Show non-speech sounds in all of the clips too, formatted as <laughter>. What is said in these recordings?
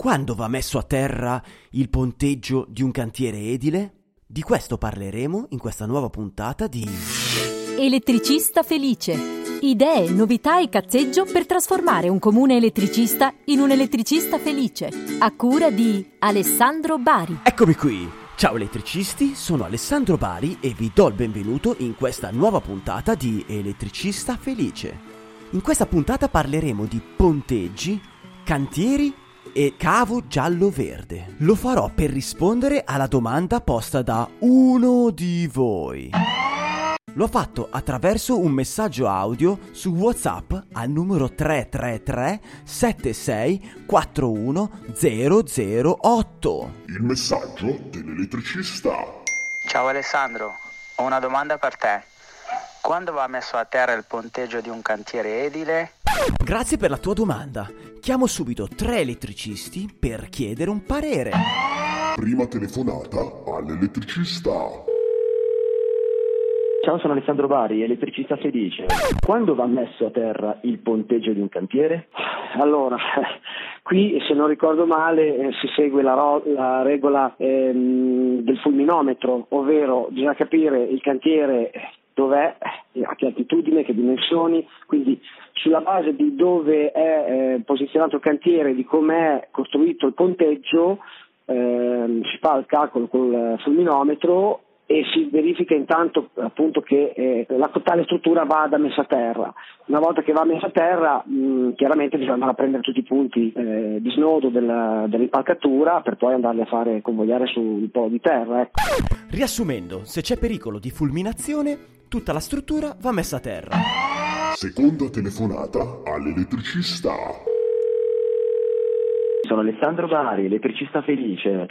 Quando va messo a terra il ponteggio di un cantiere edile? Di questo parleremo in questa nuova puntata di Elettricista felice. Idee, novità e cazzeggio per trasformare un comune elettricista in un elettricista felice. A cura di Alessandro Bari. Eccomi qui! Ciao elettricisti, sono Alessandro Bari e vi do il benvenuto in questa nuova puntata di Elettricista Felice. In questa puntata parleremo di ponteggi, cantieri e cavo giallo-verde. Lo farò per rispondere alla domanda posta da uno di voi. L'ho fatto attraverso un messaggio audio su WhatsApp al numero 333 76 41 008. Il messaggio dell'elettricista. Ciao Alessandro, ho una domanda per te. Quando va messo a terra il ponteggio di un cantiere edile? Grazie per la tua domanda. Chiamo subito tre elettricisti per chiedere un parere. Prima telefonata all'elettricista. Ciao, sono Alessandro Bari, elettricista felice. Quando va messo a terra il ponteggio di un cantiere? Allora, <laughs> qui se non ricordo male eh, si segue la, ro- la regola ehm, del fulminometro, ovvero bisogna capire il cantiere dov'è, eh, a che altitudine, che dimensioni, quindi sulla base di dove è eh, posizionato il cantiere, di come è costruito il ponteggio, ehm, si fa il calcolo col fulminometro e si verifica intanto appunto che eh, la totale struttura vada messa a terra. Una volta che va messa a terra mh, chiaramente bisogna andare a prendere tutti i punti eh, di snodo della, dell'impalcatura per poi andarli a fare convogliare sul po' di terra. Ecco. Riassumendo, se c'è pericolo di fulminazione, tutta la struttura va messa a terra. Seconda telefonata all'elettricista. Sono Alessandro Bari, elettricista felice.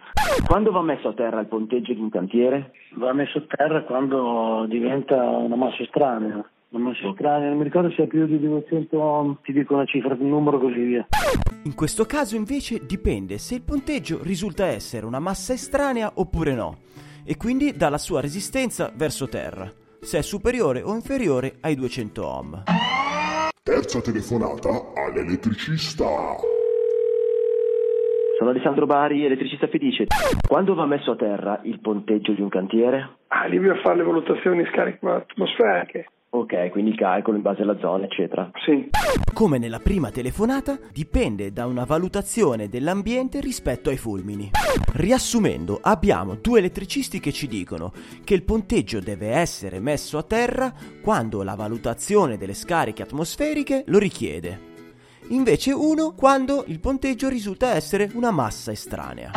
Quando va messo a terra il ponteggio di un cantiere? Va messo a terra quando diventa una massa estranea. Una massa estranea, non mi ricordo se è più di 200, ti dico una cifra, un numero così via. In questo caso invece dipende se il ponteggio risulta essere una massa estranea oppure no, e quindi dalla sua resistenza verso terra, se è superiore o inferiore ai 200 ohm. Terza telefonata all'elettricista. Sono Alessandro Bari, elettricista felice. Quando va messo a terra il ponteggio di un cantiere? Ah, lì bisogna fare le valutazioni scariche atmosferiche. Ok, quindi il calcolo in base alla zona, eccetera. Sì. Come nella prima telefonata, dipende da una valutazione dell'ambiente rispetto ai fulmini. Riassumendo, abbiamo due elettricisti che ci dicono che il ponteggio deve essere messo a terra quando la valutazione delle scariche atmosferiche lo richiede. Invece uno quando il ponteggio risulta essere una massa estranea.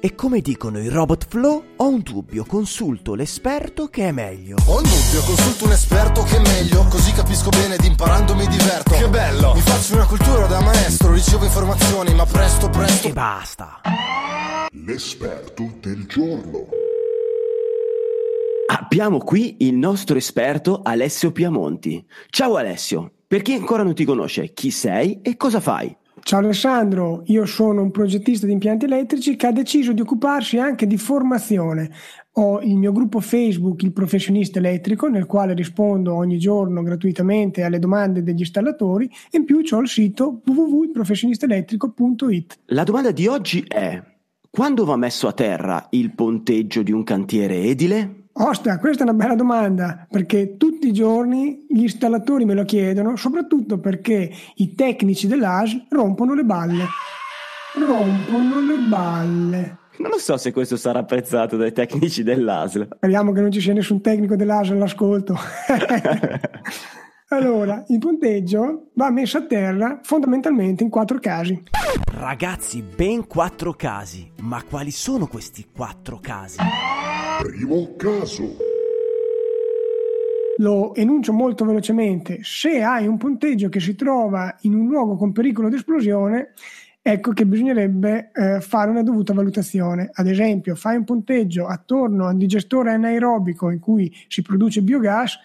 E come dicono i Robot Flow, ho un dubbio, consulto l'esperto che è meglio. Ho un dubbio, consulto un esperto che è meglio, così capisco bene ed imparando mi diverto. Che bello! Mi faccio una cultura da maestro, ricevo informazioni, ma presto, presto. E basta. L'esperto del giorno. Abbiamo qui il nostro esperto Alessio Piamonti. Ciao Alessio, per chi ancora non ti conosce, chi sei e cosa fai? Ciao Alessandro, io sono un progettista di impianti elettrici che ha deciso di occuparsi anche di formazione. Ho il mio gruppo Facebook Il Professionista Elettrico, nel quale rispondo ogni giorno gratuitamente alle domande degli installatori e in più ho il sito www.ilprofessionistaelettrico.it. La domanda di oggi è: quando va messo a terra il ponteggio di un cantiere edile? Osta, questa è una bella domanda perché tutti i giorni gli installatori me lo chiedono, soprattutto perché i tecnici dell'AS rompono le balle. Rompono le balle. Non lo so se questo sarà apprezzato dai tecnici dell'ASL. Speriamo che non ci sia nessun tecnico dell'ASL all'ascolto. <laughs> allora, il punteggio va messo a terra fondamentalmente in quattro casi. Ragazzi, ben quattro casi. Ma quali sono questi quattro casi? Primo caso. Lo enuncio molto velocemente. Se hai un punteggio che si trova in un luogo con pericolo di esplosione, ecco che bisognerebbe eh, fare una dovuta valutazione. Ad esempio, fai un punteggio attorno a un digestore anaerobico in cui si produce biogas,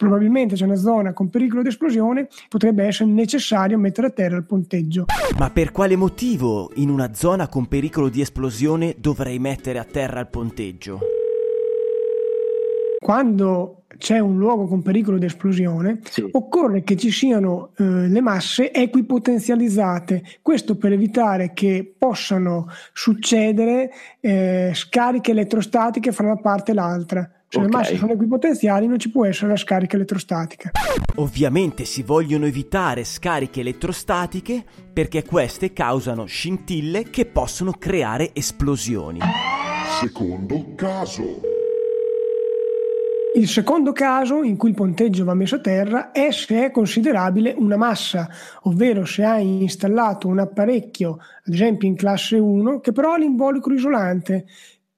probabilmente c'è una zona con pericolo di esplosione, potrebbe essere necessario mettere a terra il punteggio. Ma per quale motivo in una zona con pericolo di esplosione dovrei mettere a terra il ponteggio? Quando c'è un luogo con pericolo di esplosione, sì. occorre che ci siano eh, le masse equipotenzializzate, questo per evitare che possano succedere eh, scariche elettrostatiche fra una parte e l'altra. Se okay. le masse sono equipotenziali non ci può essere la scarica elettrostatica. Ovviamente si vogliono evitare scariche elettrostatiche perché queste causano scintille che possono creare esplosioni. Secondo caso. Il secondo caso in cui il ponteggio va messo a terra è se è considerabile una massa, ovvero se hai installato un apparecchio, ad esempio in classe 1, che però ha l'involucro isolante.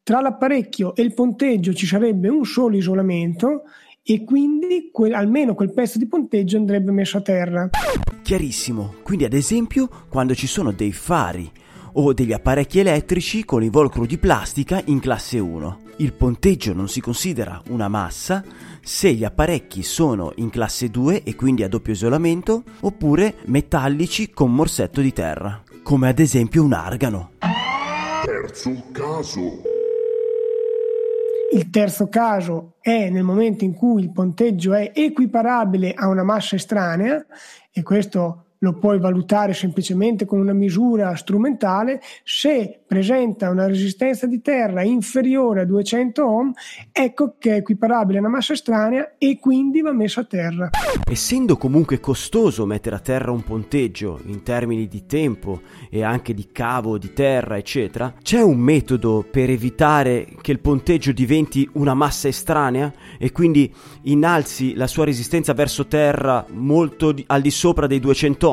Tra l'apparecchio e il ponteggio ci sarebbe un solo isolamento e quindi quel, almeno quel pezzo di ponteggio andrebbe messo a terra. Chiarissimo, quindi ad esempio quando ci sono dei fari o degli apparecchi elettrici con involucro di plastica in classe 1. Il ponteggio non si considera una massa se gli apparecchi sono in classe 2 e quindi a doppio isolamento oppure metallici con morsetto di terra, come ad esempio un argano. Terzo caso. Il terzo caso è nel momento in cui il ponteggio è equiparabile a una massa estranea e questo lo puoi valutare semplicemente con una misura strumentale, se presenta una resistenza di terra inferiore a 200 ohm, ecco che è equiparabile a una massa estranea e quindi va messo a terra. Essendo comunque costoso mettere a terra un ponteggio in termini di tempo e anche di cavo di terra, eccetera, c'è un metodo per evitare che il ponteggio diventi una massa estranea e quindi innalzi la sua resistenza verso terra molto al di sopra dei 200 ohm?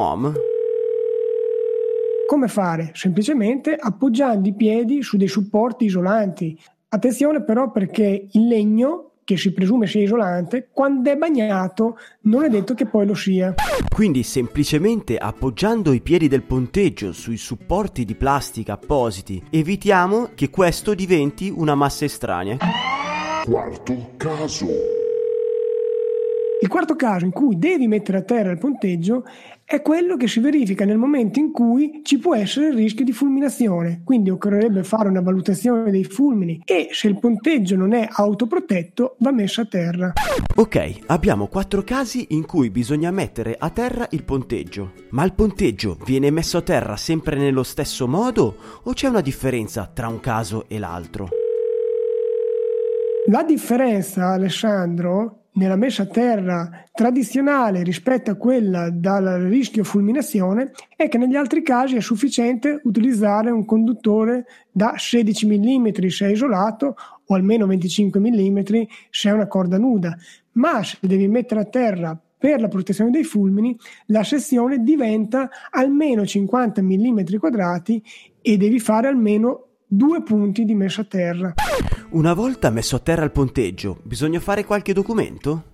Come fare? Semplicemente appoggiando i piedi su dei supporti isolanti. Attenzione però perché il legno che si presume sia isolante, quando è bagnato non è detto che poi lo sia. Quindi semplicemente appoggiando i piedi del ponteggio sui supporti di plastica appositi, evitiamo che questo diventi una massa estranea. Quarto caso. Il quarto caso in cui devi mettere a terra il ponteggio è quello che si verifica nel momento in cui ci può essere il rischio di fulminazione, quindi occorrerebbe fare una valutazione dei fulmini e se il ponteggio non è autoprotetto va messo a terra. Ok, abbiamo quattro casi in cui bisogna mettere a terra il ponteggio, ma il ponteggio viene messo a terra sempre nello stesso modo o c'è una differenza tra un caso e l'altro? La differenza, Alessandro, nella messa a terra tradizionale rispetto a quella dal rischio fulminazione è che negli altri casi è sufficiente utilizzare un conduttore da 16 mm se è isolato o almeno 25 mm se è una corda nuda, ma se devi mettere a terra per la protezione dei fulmini la sezione diventa almeno 50 mm quadrati e devi fare almeno due punti di messa a terra. Una volta messo a terra il ponteggio, bisogna fare qualche documento?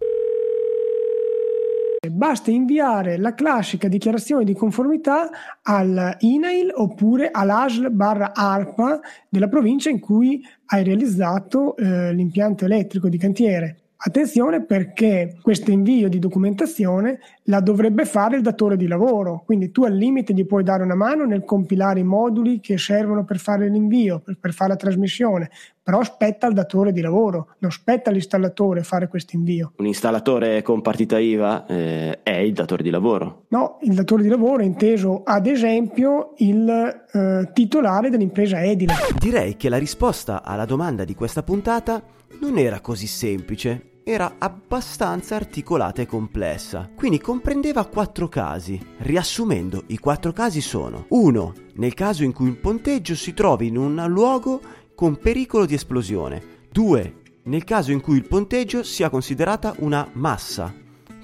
Basta inviare la classica dichiarazione di conformità all'INAIL oppure all'ASL barra ARPA della provincia in cui hai realizzato eh, l'impianto elettrico di cantiere. Attenzione perché questo invio di documentazione la dovrebbe fare il datore di lavoro, quindi tu al limite gli puoi dare una mano nel compilare i moduli che servono per fare l'invio, per, per fare la trasmissione, però spetta al datore di lavoro, non spetta all'installatore fare questo invio. Un installatore con partita IVA eh, è il datore di lavoro? No, il datore di lavoro è inteso ad esempio il eh, titolare dell'impresa edile. Direi che la risposta alla domanda di questa puntata non era così semplice era abbastanza articolata e complessa, quindi comprendeva quattro casi. Riassumendo, i quattro casi sono 1. Nel caso in cui un ponteggio si trovi in un luogo con pericolo di esplosione. 2. Nel caso in cui il ponteggio sia considerata una massa.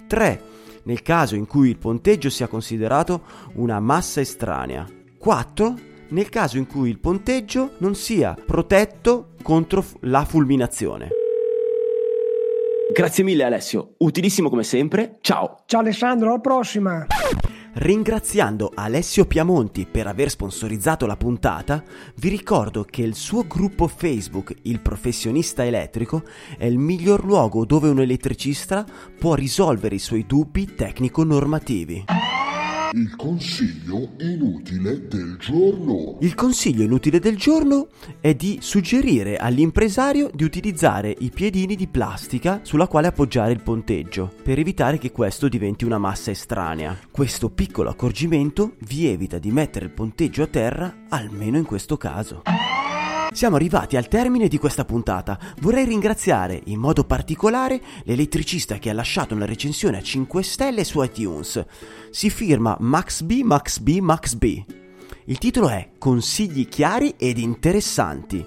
3. Nel caso in cui il ponteggio sia considerato una massa estranea. 4. Nel caso in cui il ponteggio non sia protetto contro la fulminazione. Grazie mille Alessio, utilissimo come sempre. Ciao. Ciao Alessandro, alla prossima. Ringraziando Alessio Piamonti per aver sponsorizzato la puntata, vi ricordo che il suo gruppo Facebook, Il Professionista Elettrico, è il miglior luogo dove un elettricista può risolvere i suoi dubbi tecnico-normativi. Il consiglio inutile del giorno. Il consiglio inutile del giorno è di suggerire all'impresario di utilizzare i piedini di plastica sulla quale appoggiare il ponteggio, per evitare che questo diventi una massa estranea. Questo piccolo accorgimento vi evita di mettere il ponteggio a terra, almeno in questo caso. Siamo arrivati al termine di questa puntata. Vorrei ringraziare in modo particolare l'elettricista che ha lasciato una recensione a 5 stelle su iTunes. Si firma Max B, Max B, Max B. Il titolo è Consigli chiari ed interessanti.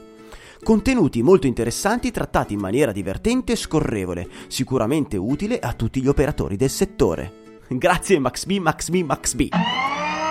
Contenuti molto interessanti trattati in maniera divertente e scorrevole, sicuramente utile a tutti gli operatori del settore. <laughs> Grazie Max B, Max B, Max B.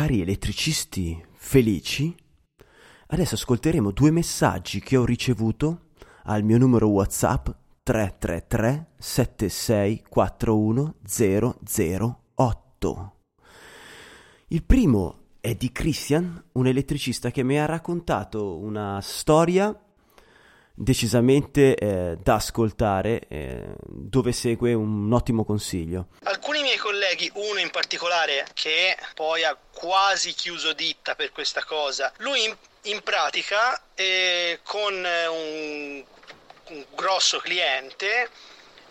Cari elettricisti felici, adesso ascolteremo due messaggi che ho ricevuto al mio numero WhatsApp 333 7641 008. Il primo è di Christian, un elettricista che mi ha raccontato una storia decisamente eh, da ascoltare eh, dove segue un ottimo consiglio. Alcuni miei colleghi, uno in particolare che poi ha quasi chiuso ditta per questa cosa, lui in, in pratica eh, con un, un grosso cliente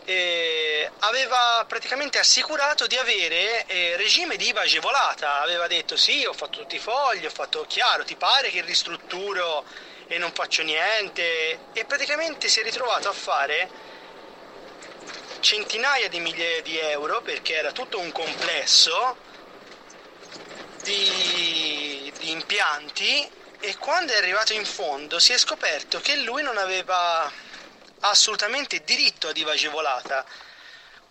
eh, aveva praticamente assicurato di avere eh, regime di IVA agevolata. Aveva detto sì, ho fatto tutti i fogli, ho fatto chiaro, ti pare che ristrutturo e non faccio niente e praticamente si è ritrovato a fare centinaia di migliaia di euro perché era tutto un complesso di, di impianti e quando è arrivato in fondo si è scoperto che lui non aveva assolutamente diritto ad IVA agevolata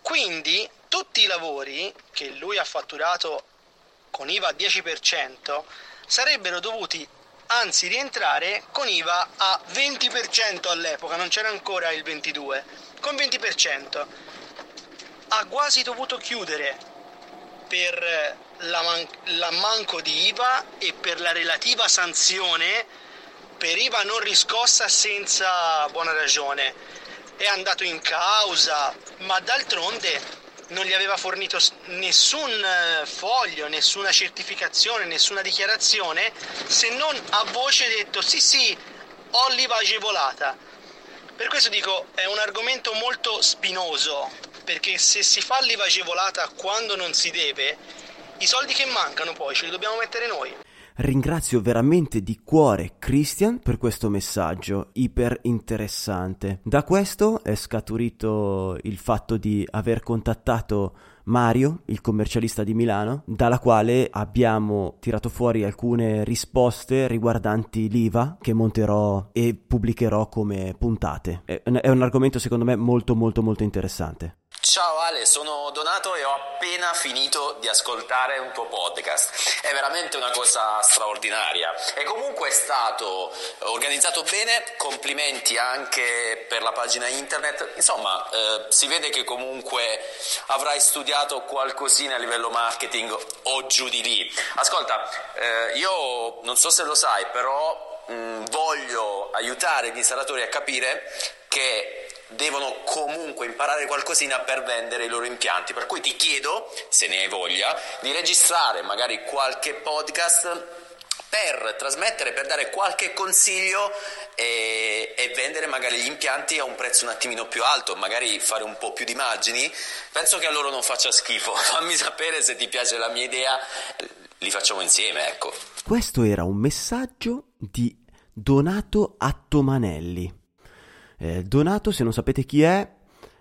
quindi tutti i lavori che lui ha fatturato con IVA 10% sarebbero dovuti anzi rientrare con IVA a 20% all'epoca, non c'era ancora il 22%, con 20%. Ha quasi dovuto chiudere per la man- l'ammanco di IVA e per la relativa sanzione per IVA non riscossa senza buona ragione. È andato in causa, ma d'altronde non gli aveva fornito nessun eh, foglio, nessuna certificazione, nessuna dichiarazione, se non a voce detto sì sì, ho l'IVA agevolata. Per questo dico è un argomento molto spinoso, perché se si fa l'IVA agevolata quando non si deve, i soldi che mancano poi ce li dobbiamo mettere noi. Ringrazio veramente di cuore Christian per questo messaggio iper interessante. Da questo è scaturito il fatto di aver contattato Mario, il commercialista di Milano, dalla quale abbiamo tirato fuori alcune risposte riguardanti l'IVA che monterò e pubblicherò come puntate. È un argomento secondo me molto molto molto interessante. Ciao Ale, sono Donato e ho appena finito di ascoltare un tuo podcast. È veramente una cosa straordinaria e comunque è stato organizzato bene, complimenti anche per la pagina internet. Insomma, eh, si vede che comunque avrai studiato qualcosina a livello marketing o giù di lì. Ascolta, eh, io non so se lo sai, però mh, voglio aiutare gli installatori a capire che devono comunque imparare qualcosina per vendere i loro impianti. Per cui ti chiedo, se ne hai voglia, di registrare magari qualche podcast per trasmettere, per dare qualche consiglio e, e, vendere magari gli impianti a un prezzo un attimino più alto, magari fare un po' più di immagini. Penso che a loro non faccia schifo. <laughs> Fammi sapere se ti piace la mia idea, li facciamo insieme, ecco. Questo era un messaggio di Donato Attomanelli. Eh, Donato, se non sapete chi è,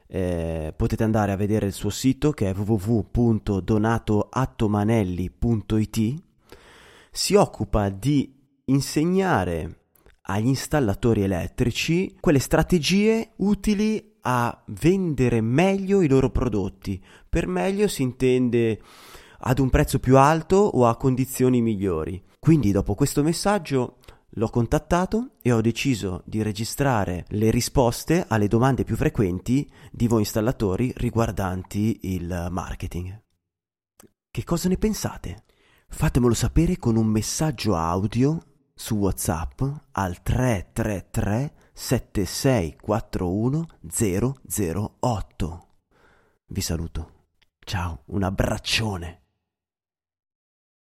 eh, potete andare a vedere il suo sito che è www.donatoattomanelli.it. Si occupa di insegnare agli installatori elettrici quelle strategie utili a vendere meglio i loro prodotti. Per meglio si intende ad un prezzo più alto o a condizioni migliori. Quindi dopo questo messaggio l'ho contattato e ho deciso di registrare le risposte alle domande più frequenti di voi installatori riguardanti il marketing. Che cosa ne pensate? Fatemelo sapere con un messaggio audio su WhatsApp al 333 7641 008. Vi saluto. Ciao, un abbraccione.